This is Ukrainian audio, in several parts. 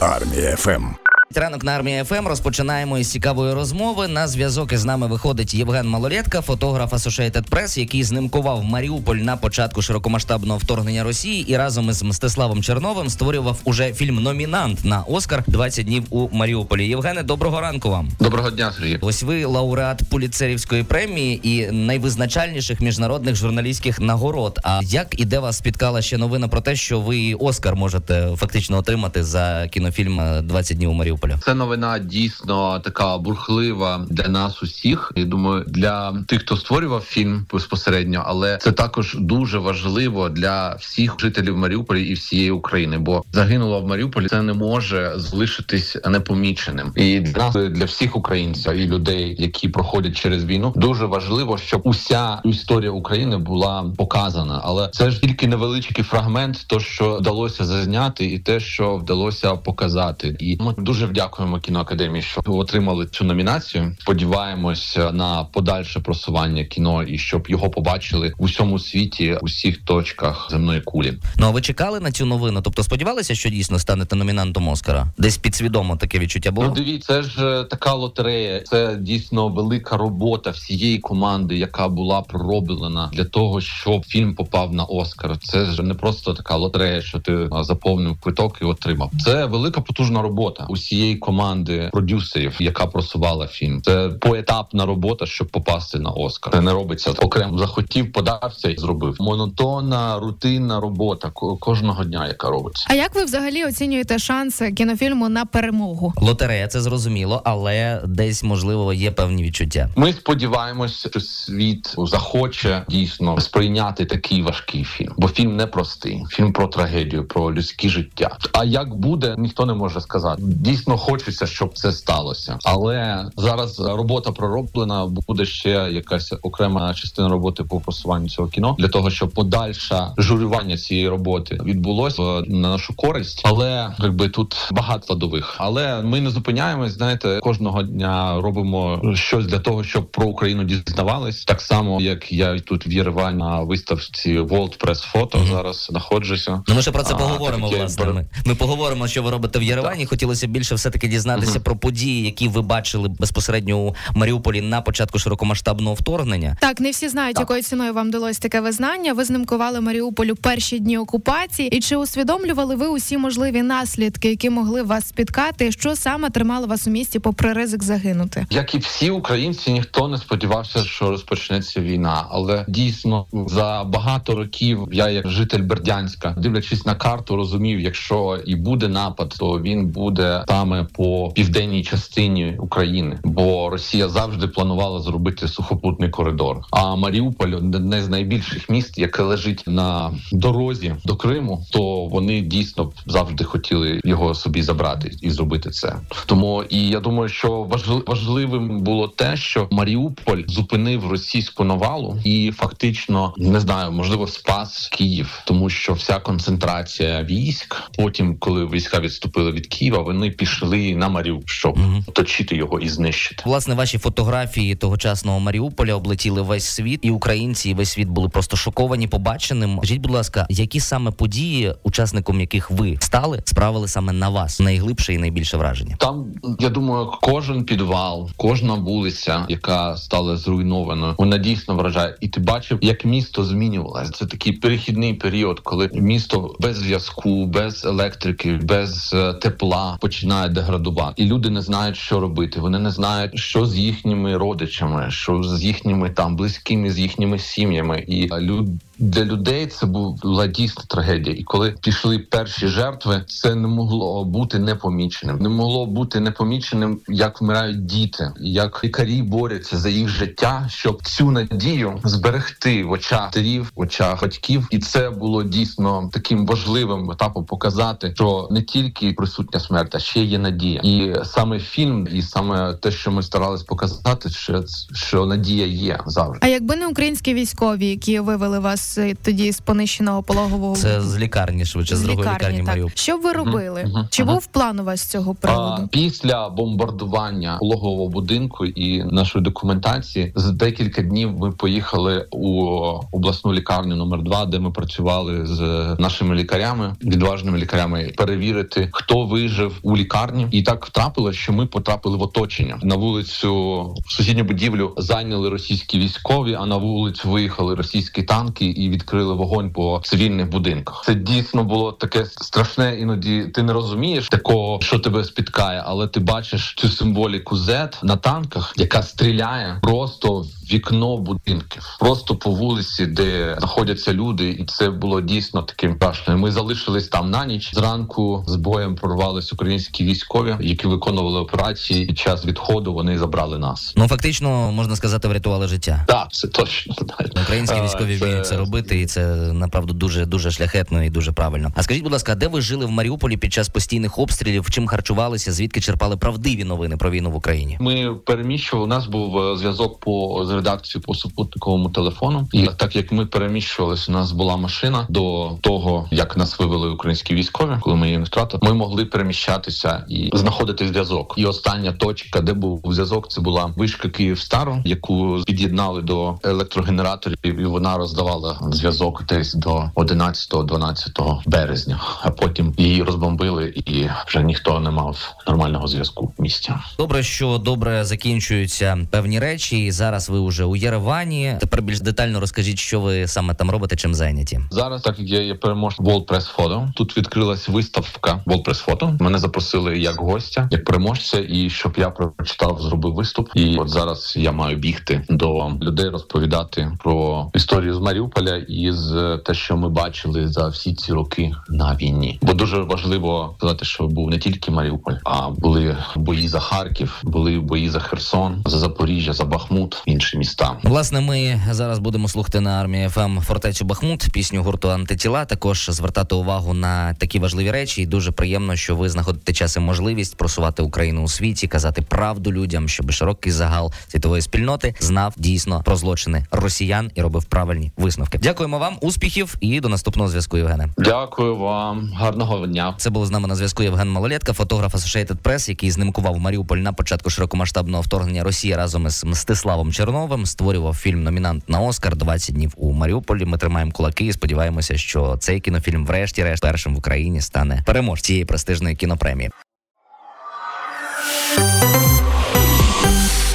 Армія ФМ. Ранок на армії ФМ розпочинаємо із цікавої розмови. На зв'язок із нами виходить Євген Малолетка, фотограф Associated Press, який знимкував Маріуполь на початку широкомасштабного вторгнення Росії і разом із Мстиславом Черновим створював уже фільм Номінант на Оскар «20 днів у Маріуполі. Євгене, доброго ранку вам. Доброго дня, Сергій. Ось ви лауреат Пуліцерівської премії і найвизначальніших міжнародних журналістських нагород. А як і де вас спіткала ще новина про те, що ви Оскар можете фактично отримати за кінофільм «20 днів у Маріуполі? Це новина дійсно така бурхлива для нас усіх. Я думаю, для тих, хто створював фільм безпосередньо, але це також дуже важливо для всіх жителів Маріуполя і всієї України, бо загинуло в Маріуполі. Це не може залишитись непоміченим. І для нас, для всіх українців і людей, які проходять через війну, дуже важливо, щоб уся історія України була показана. Але це ж тільки невеличкий фрагмент, то що вдалося зазняти, і те, що вдалося показати, і ми дуже дякуємо кіноакадемії, що отримали цю номінацію. Сподіваємося на подальше просування кіно і щоб його побачили в усьому світі, у всіх точках земної кулі. Ну а ви чекали на цю новину? Тобто сподівалися, що дійсно станете номінантом Оскара? Десь підсвідомо таке відчуття було? Ну, дивіться, це ж е, така лотерея. Це дійсно велика робота всієї команди, яка була пророблена для того, щоб фільм попав на Оскар. Це ж не просто така лотерея, що ти заповнив квиток і отримав. Це велика потужна робота усієї команди продюсерів, яка просувала фільм. Це поетапна робота, щоб попасти на Оскар. Це не робиться окремо. Захотів, подався і зробив. Монотонна, рутинна робота ко- кожного дня, яка робиться. А як ви взагалі оцінюєте шанси кінофільму на перемогу? Лотерея, це зрозуміло, але десь можливо є певні відчуття. Ми сподіваємося, що світ захоче дійсно сприйняти такий важкий фільм, бо фільм непростий. Фільм про трагедію, про людське життя. А як буде, ніхто не може сказати. Дійсно хочеться, щоб це сталося, але зараз робота пророблена. Буде ще якась окрема частина роботи по просуванню цього кіно для того, щоб подальше журювання цієї роботи відбулося е, на нашу користь. Але якби тут багато складових. Але ми не зупиняємось. Знаєте, кожного дня робимо щось для того, щоб про Україну дізнавались. Так само, як я тут в Єревані на виставці World Press Photo зараз знаходжуся. Ну ми ще про це А, поговоримо. Власне, ми, ми поговоримо, що ви робите в Єревані. Хотілося більше все таки дізнатися Мгм. про події, які ви бачили безпосередньо у Маріуполі на початку широкомасштабного вторгнення. Так, не всі знають, Так. якою ціною вам вдалося таке визнання. Ви знимкували Маріуполь у перші дні окупації. І чи усвідомлювали ви усі можливі наслідки, які могли вас спіткати? Що саме тримало вас у місті, попри ризик загинути? Як і всі українці, ніхто не сподівався, що розпочнеться війна. Але дійсно за багато років я, як житель Бердянська, дивлячись на карту, розумів, якщо і буде напад, то він буде саме по південній частині України, бо Росія завжди планувала зробити сухопутний коридор. А Маріуполь одне з найбільших міст, яке лежить на дорозі до Криму, то вони дійсно завжди хотіли його собі забрати і зробити це. Тому і я думаю, що важли- важливим було те, що Маріуполь зупинив російську навалу і фактично не знаю, можливо, спас Київ, тому що вся концентрація військ, потім, коли війська відступили від Києва, вони пішли на Маріуполь, щоб Мгм. оточити його і знищити. Власне, ваші фотографії тогочасного Маріуполя облетіли весь світ, і українці, і весь світ були просто шоковані побаченим. Скажіть, будь ласка, які саме події, учасником яких ви стали, справили саме на вас найглибше і найбільше враження? Там я думаю, кожен підвал, кожна вулиця, яка стала зруйнованою, вона дійсно вражає. І ти бачив, як місто змінювалося. Це такий перехідний період, коли місто без зв'язку, без електрики, без е, тепла починає деградувати, і люди не знають, що робити. Вони не знають, що з їхніми родичами, що з їхніми там близькими, з їхніми сім'ями, і люд. Для людей це була дійсно трагедія, і коли пішли перші жертви, це не могло бути непоміченим. Не могло бути непоміченим, як вмирають діти, як лікарі борються за їх життя, щоб цю надію зберегти в очах матерів, в очах батьків, і це було дійсно таким важливим етапом показати, що не тільки присутня смерть, а ще є надія, і саме фільм, і саме те, що ми старались показати, що що надія є завжди. А якби не українські військові, які вивели вас е, тоді з понищеного пологового це з лікарні швидше з, з другої лікарні, лікарні так. Що ви робили? Uh-huh, Чи був план у вас з цього приводу? А, після бомбардування пологового будинку і нашої документації за декілька днів ми поїхали у обласну лікарню номер 2 де ми працювали з нашими лікарями, відважними лікарями, перевірити, хто вижив у лікарні, і так трапилось, що ми потрапили в оточення на вулицю в сусідню будівлю. Зайняли російські військові, а на вулицю виїхали російські танки і відкрили вогонь по цивільних будинках. Це дійсно було таке страшне. Іноді ти не розумієш такого, що тебе спіткає, але ти бачиш цю символіку Z на танках, яка стріляє просто вікно будинків, просто по вулиці, де знаходяться люди, і це було дійсно таким страшним. Ми залишились там на ніч. Зранку з боєм прорвались українські військові, які виконували операції. Під час відходу вони забрали нас. Ну фактично можна сказати, врятували життя. Так, це точно українські військові це... вміють це робити, і це направду дуже дуже шляхетно і дуже правильно. А скажіть, будь ласка, де ви жили в Маріуполі під час постійних обстрілів? Чим харчувалися? Звідки черпали правдиві новини про війну в Україні? Ми переміщували. У нас був е, зв'язок по з редакцією по супутниковому телефону, і так як ми переміщувалися, у нас була машина до того, як нас вивели українські військові, коли ми її не втратили, ми могли переміщатися і знаходити зв'язок. І остання точка, де був зв'язок, це була вишка Київстару, яку під'єднали до електрогенераторів, і вона роздавала зв'язок десь до 11-12 березня. А потім її розбомбили, і вже ніхто не мав нормального зв'язку в місті. Добре, що добре закінчуються певні речі. і Зараз ви вже у Єревані. Тепер більш детально розкажіть, що ви саме там робите, чим зайняті. Зараз так як я є переможцем World Press Photo, Тут відкрилась виставка World Press Photo. Мене запросили як гостя, як переможця, і щоб я прочитав, зробив виступ. І от зараз я маю бігти до людей, розповідати про історію з Маріуполя і з те, що ми бачили за всі ці роки на війні. Бо дуже важливо сказати, що був не тільки Маріуполь, а були бої за Харків, були бої за Херсон, за Запоріжжя, за Бахмут, інші міста. Власне, ми зараз будемо слухати на армії ФМ фортецю Бахмут, пісню гурту антитіла. Також звертати увагу на такі важливі речі, і дуже приємно, що ви знаходите час і можливість просувати Україну у світі, казати правду людям, щоб широкий загал світової спільноти знав дійсно про злочини росіян і робив правильні висновки. Дякуємо вам, успіхів і до наступного зв'язку. Євгене. Дякую вам, гарного дня. Це було з нами на зв'язку. Євген Малолетка, фотограф Associated Press, який знимкував Маріуполь на початку широкомасштабного вторгнення Росії разом із Мстиславом Черновим. Створював фільм Номінант на Оскар «20 днів у Маріуполі. Ми тримаємо кулаки і сподіваємося, що цей кінофільм, врешті-решт, першим в Україні стане переможцем цієї престижної кінопремії.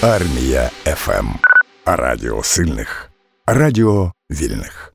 Армія ФМ. Радіо сильних. Радіо вільних.